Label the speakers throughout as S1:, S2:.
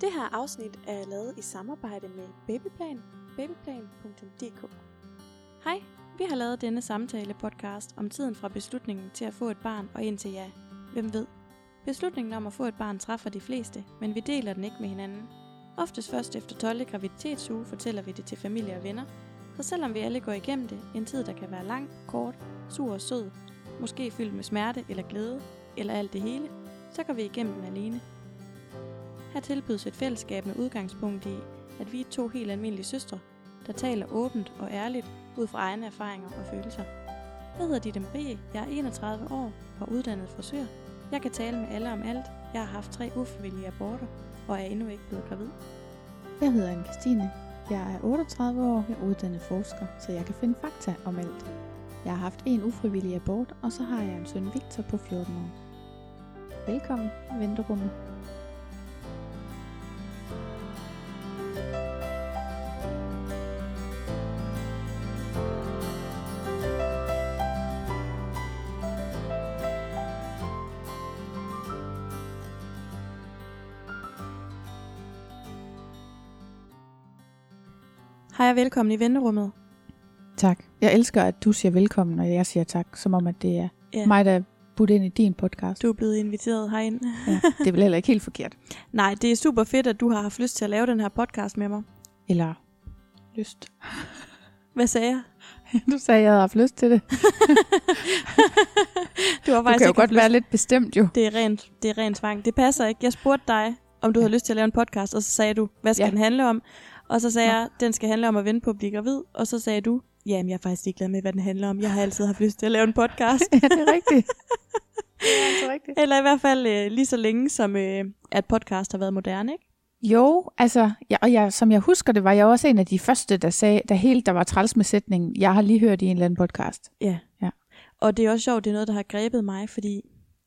S1: Det her afsnit er lavet i samarbejde med Babyplan, babyplan.dk. Hej, vi har lavet denne samtale podcast om tiden fra beslutningen til at få et barn og indtil ja. Hvem ved? Beslutningen om at få et barn træffer de fleste, men vi deler den ikke med hinanden. Oftest først efter 12. graviditetsuge fortæller vi det til familie og venner, så selvom vi alle går igennem det, en tid der kan være lang, kort, sur og sød, måske fyldt med smerte eller glæde, eller alt det hele, så går vi igennem den alene. Her tilbydes et fællesskab med udgangspunkt i, at vi er to helt almindelige søstre, der taler åbent og ærligt ud fra egne erfaringer og følelser. Jeg hedder Ditte Marie, jeg er 31 år og uddannet frisør. Jeg kan tale med alle om alt. Jeg har haft tre ufrivillige aborter og er endnu ikke blevet gravid.
S2: Jeg hedder anne Christine. Jeg er 38 år, jeg er uddannet forsker, så jeg kan finde fakta om alt. Jeg har haft en ufrivillig abort, og så har jeg en søn Victor på 14 år. Velkommen i venterummet.
S1: Hej og velkommen i venterummet.
S2: Tak. Jeg elsker, at du siger velkommen, og jeg siger tak, som om at det er
S1: Ja.
S2: mig, der er budt ind i din podcast.
S1: Du er blevet inviteret herind.
S2: Ja, det er vel heller ikke helt forkert.
S1: Nej, det er super fedt, at du har haft lyst til at lave den her podcast med mig.
S2: Eller lyst.
S1: Hvad sagde jeg?
S2: Du sagde, at jeg havde haft lyst til det.
S1: Du har
S2: Du
S1: faktisk
S2: kan jo godt
S1: lyst.
S2: være lidt bestemt jo.
S1: Det er rent, det er rent tvang. Det passer ikke. Jeg spurgte dig, om du
S2: Ja.
S1: havde lyst til at lave en podcast, og så sagde du, hvad skal
S2: Ja.
S1: den handle om? Og så sagde
S2: Nå.
S1: jeg, den skal handle om at vente på at blive gravid. Og så sagde du, jamen jeg er faktisk ikke glad med, hvad den handler om. Jeg har altid haft lyst til at lave en podcast.
S2: ja, det er rigtigt. det er altså rigtigt.
S1: Eller i hvert fald øh, lige så længe, som øh, at podcast har været moderne, ikke?
S2: Jo, altså, ja, og jeg, som jeg husker det, var jeg også en af de første, der sagde, der helt der var træls med sætningen, jeg har lige hørt i en eller anden podcast.
S1: Ja.
S2: Ja.
S1: Og det er også sjovt, det er noget, der har grebet mig, fordi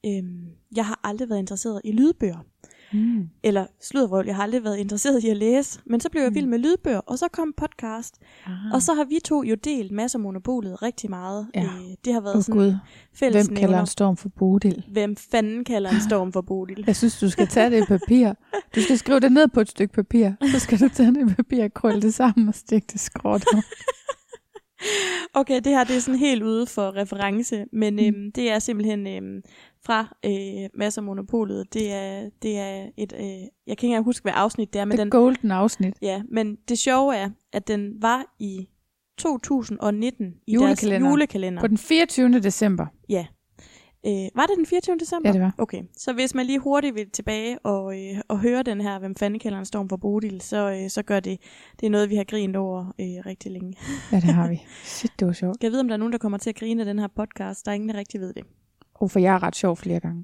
S1: øhm, jeg har aldrig været interesseret i lydbøger.
S2: Mm.
S1: Eller sluddervrøvl, jeg har aldrig været interesseret i at læse. Men så blev jeg
S2: Mm.
S1: vild med lydbøger, og så kom podcast.
S2: Ah.
S1: Og så har vi to jo delt masser af monopolet rigtig meget.
S2: Ja.
S1: Øh, det har været
S2: Åh
S1: sådan
S2: Gud,
S1: fælles
S2: hvem kalder en storm for Bodil?
S1: Hvem fanden kalder en storm for Bodil?
S2: Jeg synes, du skal tage det i papir. Du skal skrive det ned på et stykke papir. Så skal du tage det i papir, krølle det sammen og stikke det skråt.
S1: Okay, det her det er sådan helt ude for reference, men
S2: Mm.
S1: øhm, det er simpelthen øhm, fra øh, masser monopolet. Det er, det er et, øh, jeg kan ikke engang huske, hvad afsnit det er, men
S2: Det
S1: den,
S2: golden afsnit.
S1: Ja, men det sjove er, at den var i 2019 i
S2: Julekalenderen.
S1: deres julekalender.
S2: På den 24. december.
S1: Ja. Øh, var det den 24. december?
S2: Ja, det var.
S1: Okay, så hvis man lige hurtigt vil tilbage og, øh, og høre den her, hvem fanden kalder en storm for Bodil, så, øh, så gør det, det er noget, vi har grint over øh, rigtig længe.
S2: Ja, det har vi. Shit, det var sjovt.
S1: Jeg ved, om der er nogen, der kommer til at grine af den her podcast. Der er ingen, der rigtig ved det.
S2: Oh, for jeg er ret sjov flere gange.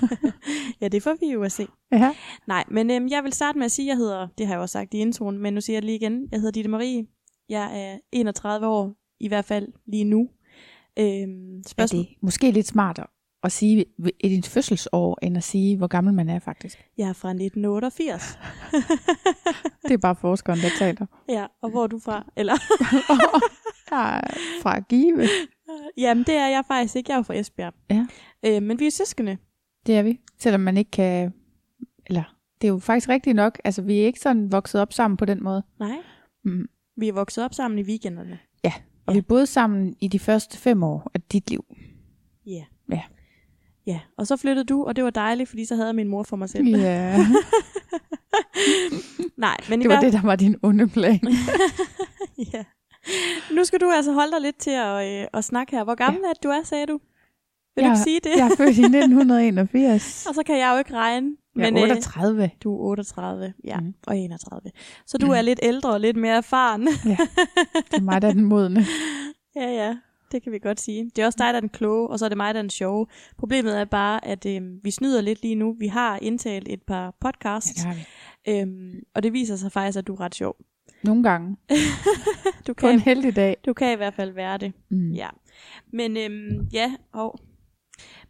S1: ja, det får vi jo at se.
S2: Ja.
S1: Nej, men øhm, jeg vil starte med at sige, at jeg hedder, det har jeg også sagt i introen, men nu siger jeg det lige igen, jeg hedder Ditte Marie. Jeg er 31 år, i hvert fald lige nu. Øhm,
S2: Er
S1: spørgsmål?
S2: det måske lidt smartere at sige i dit fødselsår, end at sige, hvor gammel man er faktisk?
S1: Jeg er fra 1988.
S2: Det er bare forskeren, der taler.
S1: ja, og hvor er du fra? Eller,
S2: Jeg er fra Give.
S1: Jamen, det er jeg faktisk ikke. Jeg er jo fra Esbjerg.
S2: Ja.
S1: Øh, men vi er søskende.
S2: Det er vi. Selvom man ikke kan... Eller, det er jo faktisk rigtigt nok. Altså, vi er ikke sådan vokset op sammen på den måde.
S1: Nej.
S2: Mm.
S1: Vi er vokset op sammen i weekenderne.
S2: Og vi boede sammen i de første fem år af dit liv.
S1: Ja.
S2: Ja.
S1: Ja, og så flyttede du, og det var dejligt, fordi så havde jeg min mor for mig selv.
S2: Ja,
S1: Nej, men i
S2: det var
S1: hvert
S2: det, der var din onde plan.
S1: ja. Nu skal du altså holde dig lidt til at, øh, at snakke her. Hvor gammel ja. er du er, sagde du? Vil du
S2: Jeg-
S1: ikke sige det?
S2: Jeg er født i 1981.
S1: Og så kan jeg jo ikke regne.
S2: Jeg
S1: men,
S2: er
S1: øh,
S2: 38.
S1: du er 38, ja,
S2: Mm.
S1: og 31. Så du er lidt ældre og lidt mere erfaren.
S2: Det er mig, der er den modne.
S1: ja, ja, det kan vi godt sige. Det er også dig, der er den kloge, og så er det mig, der er den sjove. Problemet er bare, at øh, vi snyder lidt lige nu. Vi har indtalt et par
S2: Ja,
S1: podcasts,
S2: det har vi.
S1: ja, øhm, og det viser sig faktisk, at du er ret sjov.
S2: Nogle gange.
S1: Du
S2: På en
S1: kan,
S2: heldig dag.
S1: du kan i hvert fald være det.
S2: Mm.
S1: Ja. Men øhm, ja, og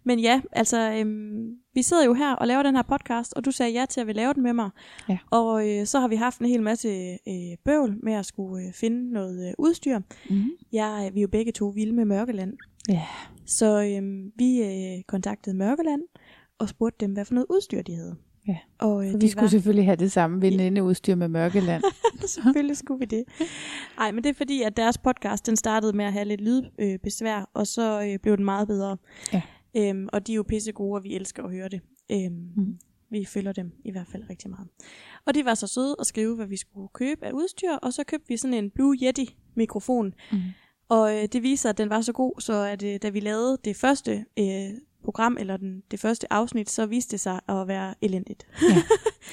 S1: men ja, altså øhm, vi sidder jo her og laver den her podcast, og du sagde ja til at vil lave den med mig.
S2: Ja.
S1: Og øh, så har vi haft en hel masse øh, bøvl med at skulle øh, finde noget øh, udstyr.
S2: Mm.
S1: Jeg, vi er jo begge to vilde med Mørkeland.
S2: Ja.
S1: Så øhm, vi øh, kontaktede Mørkeland og spurgte dem, hvad for noget udstyr de havde.
S2: Ja,
S1: Og øh,
S2: For vi skulle
S1: var,
S2: selvfølgelig have det samme venindeudstyr med Mørkeland.
S1: selvfølgelig skulle vi det. Nej, men det er fordi, at deres podcast, den startede med at have lidt lydbesvær, øh, besvær, og så øh, blev den meget bedre.
S2: Ja.
S1: Øhm, og de er jo pisse gode, og vi elsker at høre det. Øhm,
S2: Mm.
S1: Vi følger dem i hvert fald rigtig meget. Og de var så søde at skrive, hvad vi skulle købe af udstyr, og så købte vi sådan en Blue Yeti mikrofon.
S2: Mm.
S1: Og øh, det viser, at den var så god, så at, øh, da vi lavede det første øh, program, eller den, det første afsnit, så viste det sig at være elendigt.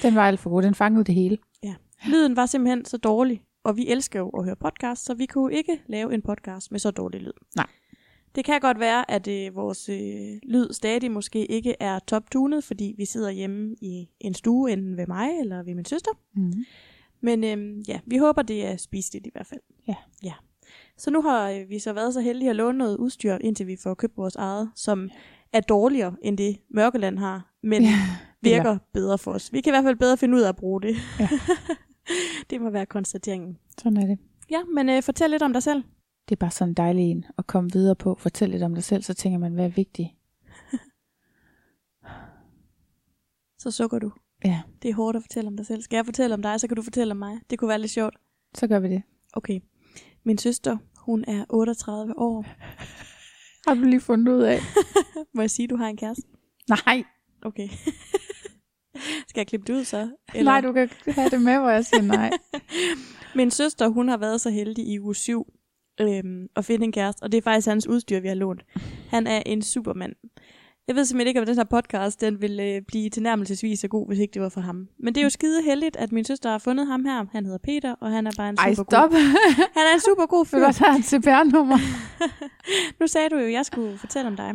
S2: Den var alt for god. Den fangede det hele.
S1: Lyden var simpelthen så dårlig, og vi elsker jo at høre podcast, så vi kunne ikke lave en podcast med så dårlig lyd.
S2: Nej.
S1: Det kan godt være, at øh, vores øh, lyd stadig måske ikke er top-tunet, fordi vi sidder hjemme i en stue, enten ved mig eller ved min søster.
S2: Mm.
S1: Men øh, ja, vi håber, det er spiseligt i hvert fald.
S2: Ja.
S1: ja. Så nu har øh, vi så været så heldige at låne noget udstyr, indtil vi får købt vores eget, som er dårligere end det Mørkeland har, men
S2: Ja,
S1: virker
S2: eller-
S1: bedre for os. Vi kan i hvert fald bedre finde ud af at bruge det.
S2: Ja.
S1: det må være konstateringen.
S2: Sådan er det.
S1: Ja, men øh, fortæl lidt om dig selv.
S2: Det er bare sådan en dejlig en at komme videre på. Fortæl lidt om dig selv, så tænker man, hvad er vigtigt?
S1: Så sukker du.
S2: Ja,
S1: Det er hårdt at fortælle om dig selv. Skal jeg fortælle om dig, så kan du fortælle om mig. Det kunne være lidt sjovt.
S2: så gør vi det.
S1: Okay. Min søster, hun er 38 år.
S2: Har du lige fundet ud af?
S1: Må jeg sige, du har en kæreste?
S2: Nej,
S1: Okay. Skal jeg klippe det ud så?
S2: Eller? nej, du kan have det med, hvor jeg siger nej.
S1: Min søster, hun har været så heldig i uge 7 øhm, at finde en kæreste, og det er faktisk hans udstyr, vi har lånt. Han er en supermand. Jeg ved simpelthen ikke, om den her podcast den vil øh, blive tilnærmelsesvis så god, hvis ikke det var for ham. Men det er jo skide heldigt, at min søster har fundet ham her. Han hedder Peter, og han er bare en
S2: Ej,
S1: super
S2: stop.
S1: god. Han er en super god fyr.
S2: også have et CPR-nummer?
S1: nu sagde du jo, at jeg skulle fortælle om dig.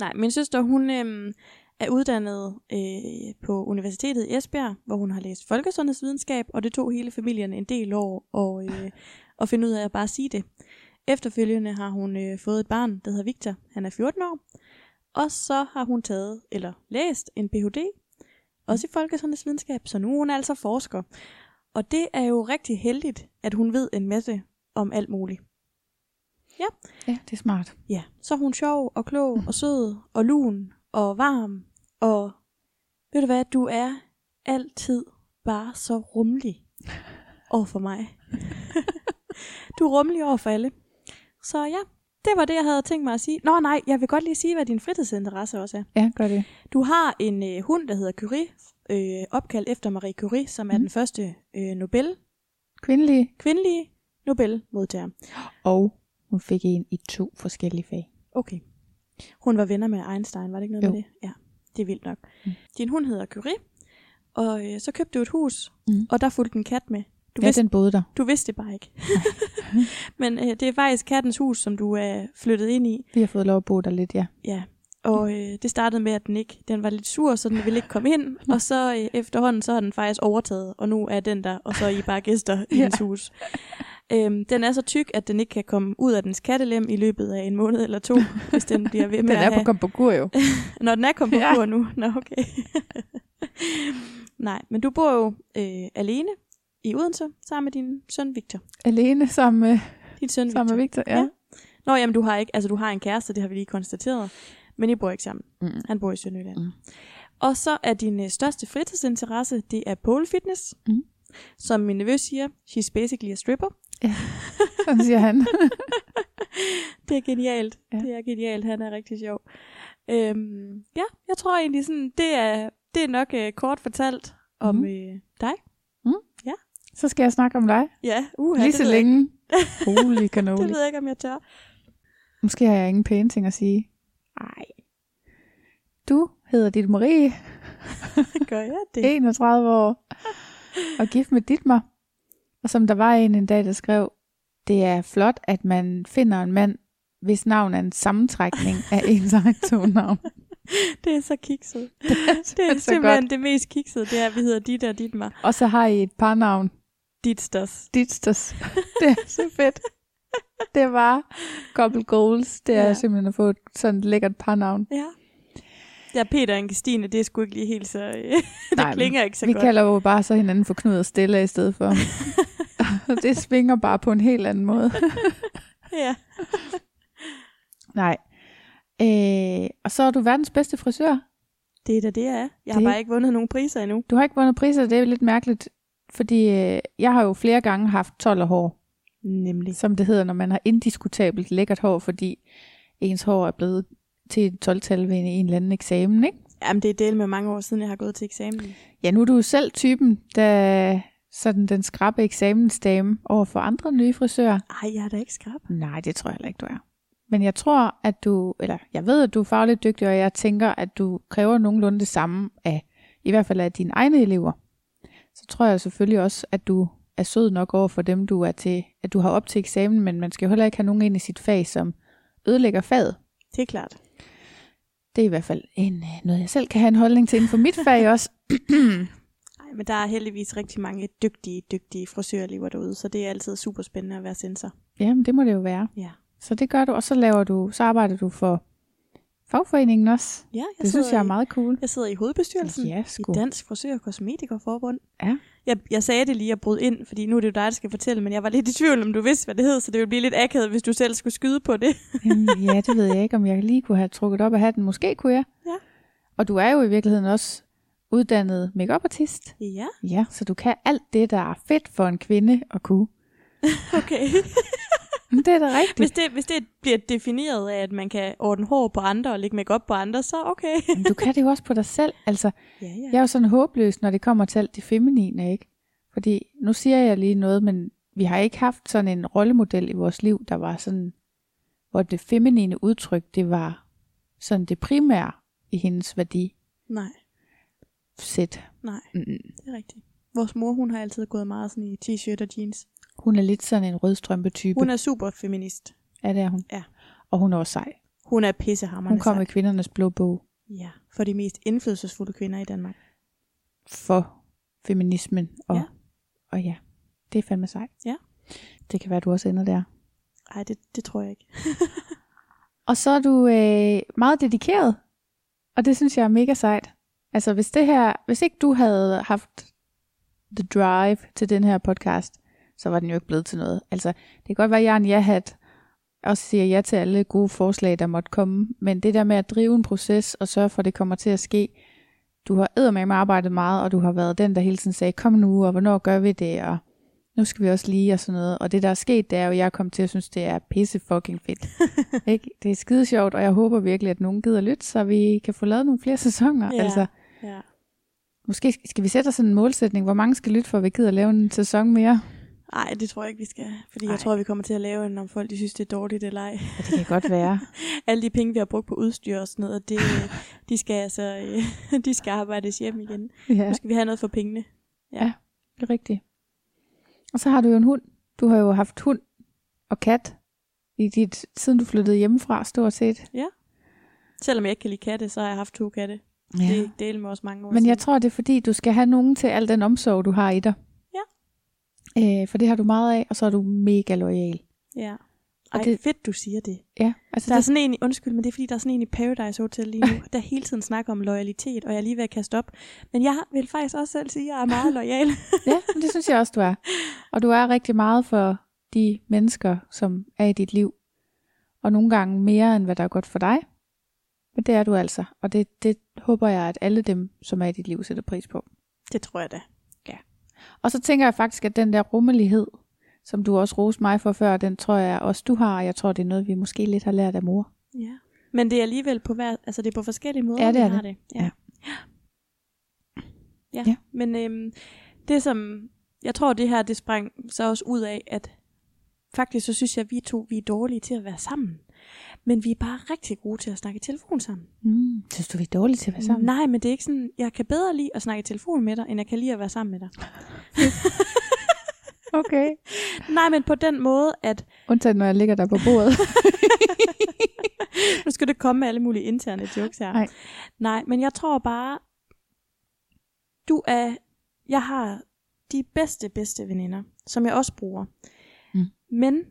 S1: Nej, min søster, hun øhm, er uddannet øh, på Universitetet i Esbjerg, hvor hun har læst folkesundhedsvidenskab, og det tog hele familien en del år at, øh, at finde ud af at bare sige det. Efterfølgende har hun øh, fået et barn, der hedder Victor. Han er 14 år. Og så har hun taget, eller læst, en Ph.D., også i folkesundhedsvidenskab, så nu er hun altså forsker. Og det er jo rigtig heldigt, at hun ved en masse om alt muligt.
S2: Ja, det er smart.
S1: Ja, så er hun sjov og klog og sød og lun og varm. Og ved du hvad, du er altid bare så rummelig over for mig. du er rummelig over for alle. Så ja, det var det, jeg havde tænkt mig at sige. Nå nej, jeg vil godt lige sige, hvad din fritidsinteresse også er.
S2: Ja, gør det.
S1: Du har en øh, hund, der hedder Curie, øh, opkaldt efter Marie Curie, som er
S2: Mhm.
S1: den første øh, Nobel,
S2: Kvindelige.
S1: kvindelige Nobelmodtager.
S2: Og hun fik en i to forskellige fag.
S1: Okay. Hun var venner med Einstein, var det ikke noget
S2: Jo.
S1: med det? Ja, det er vildt nok.
S2: Mm.
S1: Mm. Din hund hedder Curie, og øh, så købte du et hus,
S2: Mm.
S1: og der fulgte en kat med. Du,
S2: Ja,
S1: vidste,
S2: den boede der.
S1: du vidste det bare ikke. Men øh, det er faktisk kattens hus, som du er flyttet ind i.
S2: Vi har fået lov at bo der lidt, ja.
S1: Ja. Og øh, det startede med, at den ikke, den var lidt sur, så den ville ikke komme ind. Og så øh, efterhånden, så har den faktisk overtaget, og nu er den der, og så er I bare gæster i
S2: Ja.
S1: hendes hus. Øhm, den er så tyk, at den ikke kan komme ud af dens kattelem i løbet af en måned eller to, hvis den bliver ved med
S2: Den
S1: at
S2: er på
S1: have...
S2: på kur jo.
S1: Når den er på
S2: Ja.
S1: nu. Nå, okay. Nej, men du bor jo øh, alene i Odense, sammen med din søn Victor.
S2: Alene sammen med,
S1: Din søn
S2: sammen med
S1: Victor.
S2: Victor, ja.
S1: Ja. Nå, jamen du har ikke, altså du har en kæreste, det har vi lige konstateret, men I bor ikke sammen.
S2: Mm.
S1: Han bor i Sønderjylland.
S2: Mm.
S1: Mm. Og så er din øh, største fritidsinteresse, det er pole fitness.
S2: Mm.
S1: Som min nevø siger, she's basically a stripper.
S2: Sådan siger han.
S1: Det er genialt.
S2: Ja.
S1: Ja. Det er genialt. Han er rigtig sjov. Øhm, ja, jeg tror egentlig sådan, det er, det er nok øh, kort fortalt om
S2: Mhm.
S1: øh, dig.
S2: Så skal jeg snakke om dig.
S1: Ja, uh,
S2: Lige så længe. Holy
S1: Det
S2: cannoli.
S1: ved jeg ikke, om jeg tør.
S2: Måske har jeg ingen pæne ting at sige.
S1: Nej,
S2: Du hedder dit Marie,
S1: gør jeg det?
S2: 31 år, og gift med Ditmar. Og som der var en en dag, der skrev, det er flot, at man finder en mand, hvis navn er en sammentrækning af ens egen to navn.
S1: Det er så kikset.
S2: Det er,
S1: Det er
S2: så
S1: simpelthen
S2: godt.
S1: det mest kiksede, det er, at vi hedder dit og dit mig.
S2: Og så har I et par navn.
S1: Dit stas.
S2: Ditsters. Det er så fedt. Det var couple goals. Det er
S1: Ja.
S2: simpelthen at få sådan et lækkert par navn.
S1: Ja. Ja, Peter og Christine, det er sgu ikke lige helt så... Det
S2: Nej,
S1: klinger ikke så
S2: Vi
S1: godt.
S2: kalder jo bare så hinanden for Knud og Stella i stedet for. Det svinger bare på en helt anden måde.
S1: Ja.
S2: Nej. Øh, og så er du verdens bedste frisør.
S1: Det er da det, jeg er. Jeg har
S2: Det-
S1: bare ikke vundet nogen priser endnu.
S2: Du har ikke vundet priser, det er jo lidt mærkeligt, fordi øh, jeg har jo flere gange haft 12 hår,
S1: Nemlig.
S2: som det hedder, når man har indiskutabelt lækkert hår, fordi ens hår er blevet til et 12-tal ved en, en eller anden eksamen, ikke?
S1: Jamen, det er del med mange år siden, jeg har gået til eksamen.
S2: Ja, nu er du jo selv typen, der sådan den skrappe eksamensdame over for andre nye frisører.
S1: Ej, jeg er da ikke skrab.
S2: Nej, det tror jeg heller ikke, du er. Men jeg tror, at du, eller jeg ved, at du er fagligt dygtig, og jeg tænker, at du kræver nogenlunde det samme af, i hvert fald af dine egne elever. Så tror jeg selvfølgelig også, at du er sød nok over for dem, du er til, at du har op til eksamen, men man skal jo heller ikke have nogen ind i sit fag, som ødelægger faget.
S1: Det er klart.
S2: Det er i hvert fald en, øh, noget, jeg selv kan have en holdning til inden for mit fag også.
S1: Ej, men der er heldigvis rigtig mange dygtige, dygtige frisørelever derude, så det er altid super spændende at være sensor.
S2: Jamen, det må det jo være.
S1: Ja.
S2: Så det gør du, og så laver du, så arbejder du for fagforeningen også.
S1: Ja, jeg
S2: Det synes jeg er
S1: i-
S2: meget cool.
S1: Jeg sidder i hovedbestyrelsen
S2: Ja,
S1: i. Dansk Frisør- og Kosmetikerforbund.
S2: Ja.
S1: Jeg, jeg sagde det lige at bryde ind, fordi nu er det jo dig, der skal fortælle, men jeg var lidt i tvivl, om du vidste, hvad det hed, så det ville blive lidt akavet, hvis du selv skulle skyde på det.
S2: Jamen, ja, det ved jeg ikke, om jeg lige kunne have trukket op af hatten. Måske kunne jeg.
S1: Ja.
S2: Og du er jo i virkeligheden også uddannet makeup artist.
S1: Ja,
S2: Ja, så du kan alt det, der er fedt for en kvinde at kunne.
S1: okay.
S2: Men det er da rigtigt.
S1: hvis, det, hvis det bliver defineret af, at man kan ordne hår på andre og lægge makeup på andre, så okay.
S2: Men du kan det jo også på dig selv. Altså,
S1: Ja, ja.
S2: jeg er jo sådan håbløs, når det kommer til alt det feminine, ikke? Fordi nu siger jeg lige noget, men vi har ikke haft sådan en rollemodel i vores liv, der var sådan, hvor det feminine udtryk, det var sådan det primære i hendes værdi
S1: Nej,
S2: sæt.
S1: nej,
S2: Mm.
S1: det er rigtigt. Vores mor, hun har altid gået meget sådan i t-shirt og jeans.
S2: Hun er lidt sådan en rødstrømpe-type.
S1: Hun er super feminist.
S2: Ja, det er hun.
S1: Ja.
S2: Og hun er også sej.
S1: Hun er pissehammerende
S2: Hun kom
S1: sej.
S2: i kvindernes blå bog
S1: Ja, for de mest indflydelsesfulde kvinder i Danmark.
S2: for feminismen. Og
S1: Ja.
S2: og ja det er fandme sejt.
S1: Ja.
S2: Det kan være, du også ender der.
S1: Ej, det, det tror jeg ikke.
S2: Og så er du øh, meget dedikeret. Og det synes jeg er mega sejt. Altså hvis det her, hvis ikke du havde haft the drive til den her podcast, så var den jo ikke blevet til noget. Altså det kan godt være, at jeg er en ja-hat, og siger ja til alle gode forslag, der måtte komme. Men det der med at drive en proces og sørge for, at det kommer til at ske, du har eddermame arbejdet meget, og du har været den, der hele tiden sagde, kom nu, og hvornår gør vi det, og nu skal vi også lige, og sådan noget. Og det, der er sket, det er jo, at jeg kommet til at synes, det er pisse fucking fedt. ikke? Det er skide sjovt, og jeg håber virkelig, at nogen gider lytte, så vi kan få lavet nogle flere sæsoner.
S1: Ja.
S2: Altså,
S1: Ja.
S2: måske skal vi sætte os en målsætning, hvor mange skal lytte, for at vi gider lave en sæson mere.
S1: Ej, det tror jeg ikke, vi skal. Fordi
S2: Ej.
S1: jeg tror, vi kommer til at lave en, om folk de synes, det er dårligt eller ej.
S2: Ja, det kan godt være.
S1: Alle de penge, vi har brugt på udstyr og sådan noget, det, de skal altså de skal arbejdes hjem igen.
S2: ja,
S1: Nu skal vi have noget for pengene.
S2: det er rigtigt. Og så har du jo en hund. Du har jo haft hund og kat i dit, siden du flyttede hjemmefra, stort set.
S1: Selvom jeg ikke kan lide katte, så har jeg haft to katte. Ja. Det er del med også mange år
S2: Men
S1: siden.
S2: jeg tror, det er fordi, du skal have nogen til al den omsorg, du har i dig. Øh, for det har du meget af, og så er du mega lojal.
S1: Ja.
S2: Og
S1: Ej,
S2: det-
S1: det... fedt, du siger det.
S2: Ja, altså
S1: Der er
S2: det,
S1: sådan en, undskyld, men det er fordi, der er sådan en i Paradise Hotel lige nu, der hele tiden snakker om loyalitet, og jeg er lige ved at kaste op. Men jeg vil faktisk også selv sige, at jeg er meget lojal.
S2: ja, men det synes jeg også, du er. Og du er rigtig meget for de mennesker, som er i dit liv. Og nogle gange mere, end hvad der er godt for dig. Men det er du altså. Og det, det håber jeg, at alle dem, som er i dit liv, sætter pris på.
S1: det tror jeg da.
S2: Og så tænker jeg faktisk, at den der rummelighed, som du også roste mig for før, den tror jeg også, du har. Og jeg tror, det er noget, vi måske lidt har lært af mor.
S1: Ja. Men det er alligevel på hver, altså det er på forskellige måder,
S2: Ja, det
S1: vi
S2: er
S1: har
S2: det.
S1: Ja.
S2: Ja.
S1: ja. Ja. Men øhm, det som, jeg tror det her, det sprang så også ud af, at faktisk så synes jeg, at vi to, vi er dårlige til at være sammen. Men vi er bare rigtig gode til at snakke i telefon sammen.
S2: Mm. Synes du, vi er dårlige til at være sammen?
S1: Nej, men det er ikke sådan, jeg kan bedre lide at snakke i telefon med dig, end jeg kan lide at være sammen med dig.
S2: Okay.
S1: Nej, men på den måde, at
S2: Undtagen, når jeg ligger der på bordet.
S1: nu skal det komme med alle mulige interne jokes her.
S2: Nej.
S1: Nej, men jeg tror bare, du er, jeg har de bedste, bedste veninder, som jeg også bruger.
S2: Mm.
S1: Men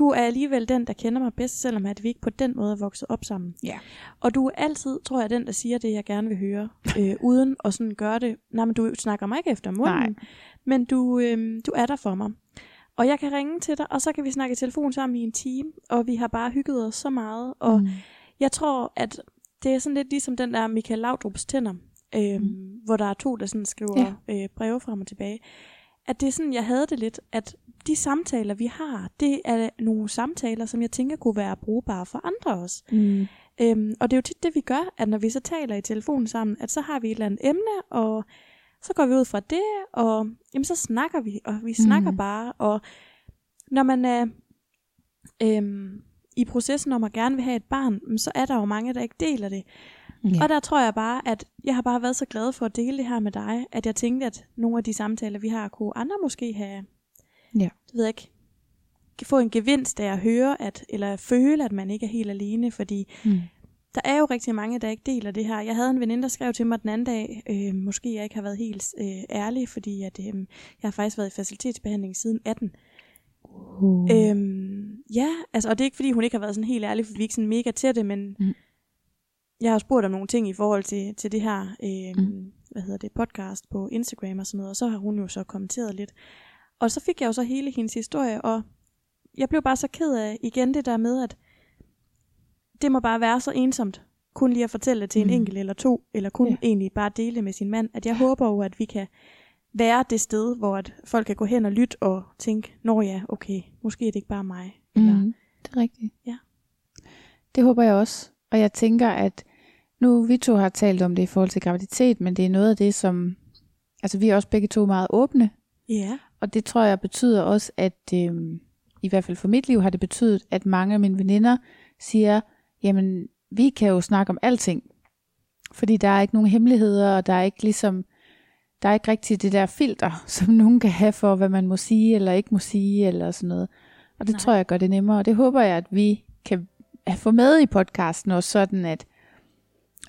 S1: du er alligevel den, der kender mig bedst, selvom at vi ikke på den måde er vokset op sammen.
S2: Ja.
S1: Og du er altid, tror jeg, den, der siger det, jeg gerne vil høre, øh, uden at sådan gøre det. Nej, men du snakker mig ikke efter munden,
S2: Nej.
S1: men du, øh, du er der for mig. Og jeg kan ringe til dig, og så kan vi snakke i telefon sammen i en time, og vi har bare hygget os så meget. Og
S2: Mm.
S1: jeg tror, at det er sådan lidt ligesom den der Michael Laudrup's tænder, øh, mm. hvor der er to, der sådan skriver ja. øh, breve frem og tilbage. At det er sådan, jeg havde det lidt, at de samtaler, vi har, det er nogle samtaler, som jeg tænker kunne være brugbare for andre også.
S2: Mm.
S1: Øhm, og det er jo tit det, vi gør, at når vi så taler i telefonen sammen, at så har vi et eller andet emne, og så går vi ud fra det, og jamen, så snakker vi, og vi snakker
S2: Mm.
S1: bare. Og når man er øhm, i processen om at gerne vil have et barn, så er der jo mange, der ikke deler det.
S2: Ja.
S1: Og der tror jeg bare, at jeg har bare været så glad for at dele det her med dig, at jeg tænkte, at nogle af de samtaler, vi har, kunne andre måske have,
S2: Ja.
S1: det ved jeg ikke, få en gevinst af at høre, at, eller føle, at man ikke er helt alene, fordi
S2: Mm.
S1: der er jo rigtig mange, der ikke deler det her. Jeg havde en veninde, der skrev til mig den anden dag, øh, måske jeg ikke har været helt øh, ærlig, fordi at, øh, jeg har faktisk været i facilitetsbehandling siden 18.
S2: Uh.
S1: Øhm, ja, altså, og det er ikke fordi, hun ikke har været sådan helt ærlig, for vi er ikke sådan mega til det, men
S2: Mm.
S1: Jeg har spurgt om nogle ting i forhold til, til det her, øh,
S2: Mm.
S1: hvad hedder det, podcast på Instagram og sådan noget, og så har hun jo så kommenteret lidt. Og så fik jeg jo så hele hendes historie, og jeg blev bare så ked af igen det der med, at det må bare være så ensomt, kun lige at fortælle det til en
S2: Mm.
S1: enkelt eller to, eller kun
S2: Ja.
S1: egentlig bare dele med sin mand, at jeg håber jo, at vi kan være det sted, hvor at folk kan gå hen og lytte og tænke, nå ja, okay, måske er det ikke bare mig. Eller,
S2: Mm, det er rigtigt.
S1: Ja.
S2: Det håber jeg også. Og jeg tænker, at nu vi to har talt om det i forhold til graviditet, men det er noget af det, som... Altså vi er også begge to meget åbne,
S1: Ja,
S2: og det tror jeg betyder også, at øh, i hvert fald for mit liv har det betydet, at mange af mine veninder siger, jamen vi kan jo snakke om alting. Fordi der er ikke nogen hemmeligheder, og der er ikke ligesom, der er ikke rigtig det der filter, som nogen kan have for, hvad man må sige eller ikke må sige, eller sådan noget. Og det
S1: Nej.
S2: Nej. tror jeg gør det nemmere, og det håber jeg, at vi kan få med i podcasten også, sådan at,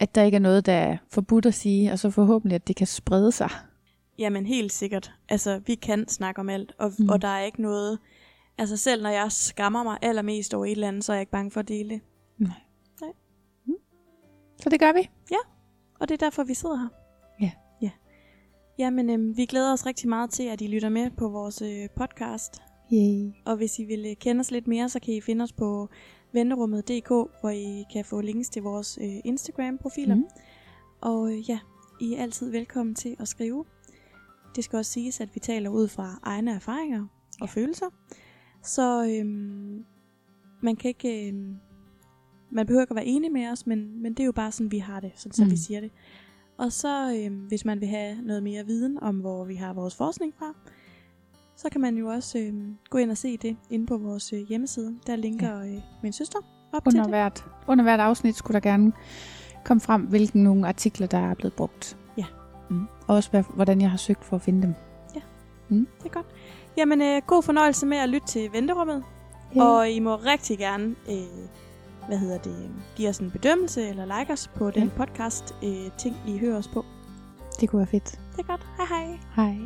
S2: at der ikke er noget, der er forbudt at sige, og så forhåbentlig, at det kan sprede sig.
S1: Jamen helt sikkert. Altså, vi kan snakke om alt, og,
S2: Mm.
S1: mm. og der er ikke noget... Altså selv når jeg skammer mig allermest over et eller andet, så er jeg ikke bange for at dele det.
S2: Så det gør vi.
S1: Og det er derfor, vi sidder her.
S2: Ja.
S1: Ja. Jamen, øhm, vi glæder os rigtig meget til, at I lytter med på vores øh, podcast.
S2: Yay.
S1: Og hvis I vil øh, kende os lidt mere, så kan I finde os på venterummet.dk, hvor I kan få links til vores øh, Instagram-profiler. Mm. Og øh, ja, I er altid velkommen til at skrive. Det skal også siges, at vi taler ud fra egne erfaringer og følelser. Så øhm, man kan ikke... Øhm, man behøver ikke at være enig med os, men, men det er jo bare sådan, vi har det, sådan som
S2: mm.
S1: vi siger det. Og så, øhm, hvis man vil have noget mere viden om, hvor vi har vores forskning fra, så kan man jo også øhm, gå ind og se det inde på vores øh, hjemmeside. Der linker ja. øh, min søster op til
S2: Under
S1: det.
S2: hvert, under hvert afsnit skulle der gerne komme frem, hvilke nogle artikler, der er blevet brugt.
S1: Ja.
S2: Mm. Og også hvordan jeg har søgt for at finde dem.
S1: Det er godt. Jamen, øh, god fornøjelse med at lytte til Venterummet. Yeah. Og I må rigtig gerne, øh, hvad hedder det, give os en bedømmelse eller like os på den
S2: Ja.
S1: podcast, øh, ting I hører os på.
S2: det kunne være fedt.
S1: Det er godt. Hej hej.
S2: Hej.